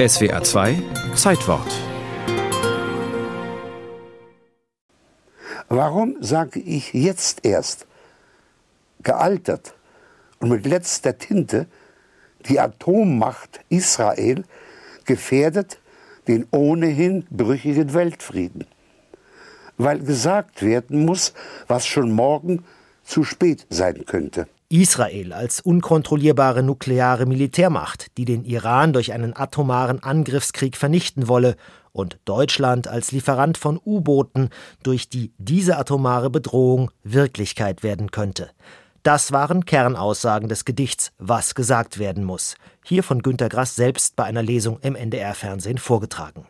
SWA 2 Zeitwort. Warum sage ich jetzt erst, gealtert und mit letzter Tinte, die Atommacht Israel gefährdet den ohnehin brüchigen Weltfrieden? Weil gesagt werden muss, was schon morgen zu spät sein könnte. Israel als unkontrollierbare nukleare Militärmacht, die den Iran durch einen atomaren Angriffskrieg vernichten wolle, und Deutschland als Lieferant von U-Booten, durch die diese atomare Bedrohung Wirklichkeit werden könnte. Das waren Kernaussagen des Gedichts Was gesagt werden muss, hier von Günter Grass selbst bei einer Lesung im NDR-Fernsehen vorgetragen.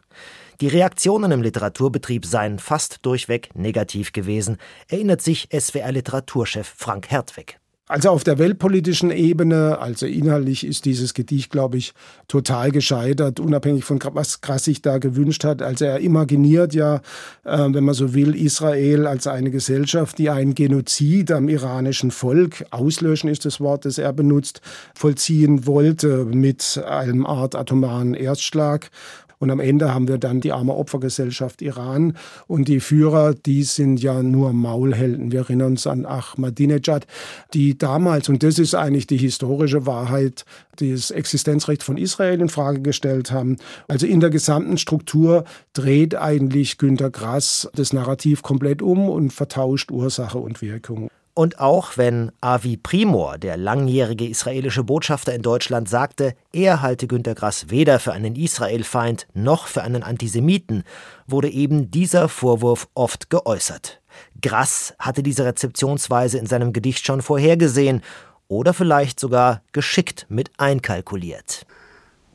Die Reaktionen im Literaturbetrieb seien fast durchweg negativ gewesen, erinnert sich SWR-Literaturchef Frank Hertwig. Also auf der weltpolitischen Ebene, also inhaltlich ist dieses Gedicht, glaube ich, total gescheitert, unabhängig von was Krass sich da gewünscht hat. Also er imaginiert ja, äh, wenn man so will, Israel als eine Gesellschaft, die einen Genozid am iranischen Volk, auslöschen ist das Wort, das er benutzt, vollziehen wollte mit einem Art atomaren Erstschlag. Und am Ende haben wir dann die arme Opfergesellschaft Iran. Und die Führer, die sind ja nur Maulhelden. Wir erinnern uns an Ahmadinejad, die damals, und das ist eigentlich die historische Wahrheit, das Existenzrecht von Israel in Frage gestellt haben. Also in der gesamten Struktur dreht eigentlich Günter Grass das Narrativ komplett um und vertauscht Ursache und Wirkung. Und auch wenn Avi Primor, der langjährige israelische Botschafter in Deutschland, sagte, er halte Günter Grass weder für einen Israelfeind noch für einen Antisemiten, wurde eben dieser Vorwurf oft geäußert. Grass hatte diese Rezeptionsweise in seinem Gedicht schon vorhergesehen oder vielleicht sogar geschickt mit einkalkuliert.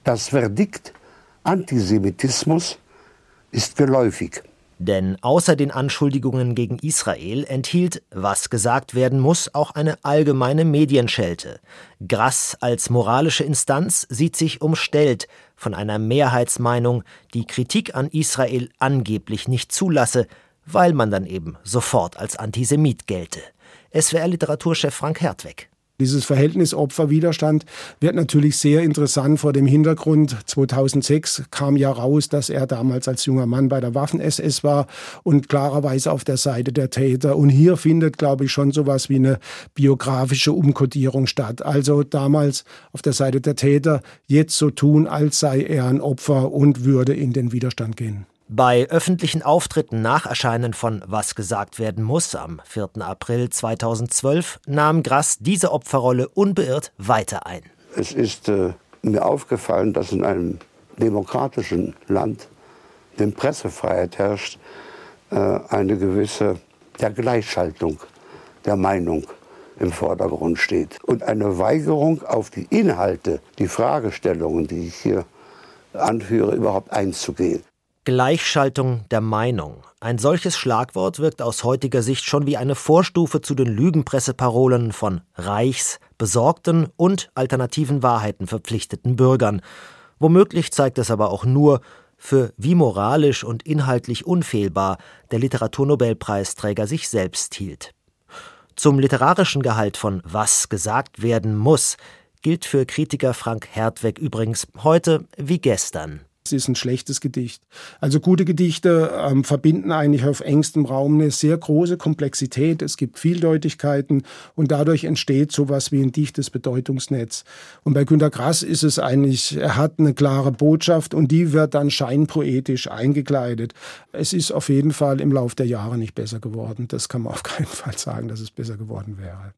Das Verdikt Antisemitismus ist geläufig. Denn außer den Anschuldigungen gegen Israel enthielt, was gesagt werden muss, auch eine allgemeine Medienschelte. Grass als moralische Instanz sieht sich umstellt von einer Mehrheitsmeinung, die Kritik an Israel angeblich nicht zulasse, weil man dann eben sofort als Antisemit gelte. SWR-Literaturchef Frank Hertweg. Dieses Verhältnis Opfer-Widerstand wird natürlich sehr interessant vor dem Hintergrund. 2006 kam ja raus, dass er damals als junger Mann bei der Waffen-SS war und klarerweise auf der Seite der Täter. Und hier findet, glaube ich, schon sowas wie eine biografische Umkodierung statt. Also damals auf der Seite der Täter, jetzt so tun, als sei er ein Opfer und würde in den Widerstand gehen. Bei öffentlichen Auftritten nach Erscheinen von Was gesagt werden muss am 4. April 2012 nahm Grass diese Opferrolle unbeirrt weiter ein. Es ist äh, mir aufgefallen, dass in einem demokratischen Land, dem Pressefreiheit herrscht, äh, eine gewisse der Gleichschaltung der Meinung im Vordergrund steht. Und eine Weigerung auf die Inhalte, die Fragestellungen, die ich hier anführe, überhaupt einzugehen. Gleichschaltung der Meinung. Ein solches Schlagwort wirkt aus heutiger Sicht schon wie eine Vorstufe zu den Lügenpresseparolen von reichs, besorgten und alternativen Wahrheiten verpflichteten Bürgern. Womöglich zeigt es aber auch nur, für wie moralisch und inhaltlich unfehlbar der Literaturnobelpreisträger sich selbst hielt. Zum literarischen Gehalt von Was gesagt werden muss gilt für Kritiker Frank Hertweg übrigens heute wie gestern. Es ist ein schlechtes Gedicht. Also gute Gedichte ähm, verbinden eigentlich auf engstem Raum eine sehr große Komplexität. Es gibt Vieldeutigkeiten und dadurch entsteht sowas wie ein dichtes Bedeutungsnetz. Und bei Günter Grass ist es eigentlich, er hat eine klare Botschaft und die wird dann scheinpoetisch eingekleidet. Es ist auf jeden Fall im Laufe der Jahre nicht besser geworden. Das kann man auf keinen Fall sagen, dass es besser geworden wäre.